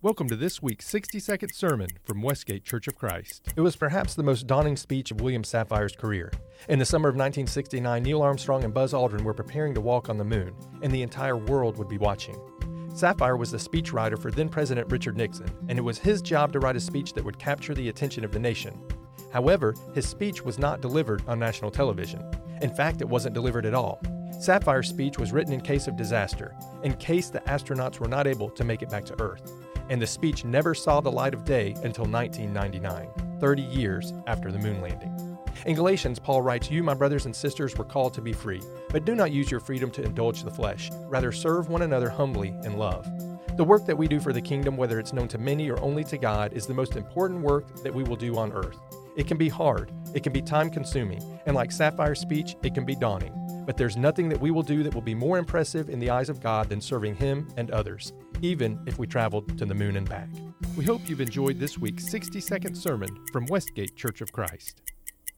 Welcome to this week's 60 second sermon from Westgate Church of Christ. It was perhaps the most daunting speech of William Safire's career. In the summer of 1969, Neil Armstrong and Buzz Aldrin were preparing to walk on the moon, and the entire world would be watching. Safire was the speechwriter for then President Richard Nixon, and it was his job to write a speech that would capture the attention of the nation. However, his speech was not delivered on national television. In fact, it wasn't delivered at all. Safire's speech was written in case of disaster, in case the astronauts were not able to make it back to Earth and the speech never saw the light of day until 1999, 30 years after the moon landing. In Galatians, Paul writes, You, my brothers and sisters, were called to be free, but do not use your freedom to indulge the flesh. Rather, serve one another humbly in love. The work that we do for the kingdom, whether it's known to many or only to God, is the most important work that we will do on earth. It can be hard, it can be time consuming, and like Safire's speech, it can be daunting. But there's nothing that we will do that will be more impressive in the eyes of God than serving Him and others even if we traveled to the moon and back. We hope you've enjoyed this week's 60 second sermon from Westgate Church of Christ.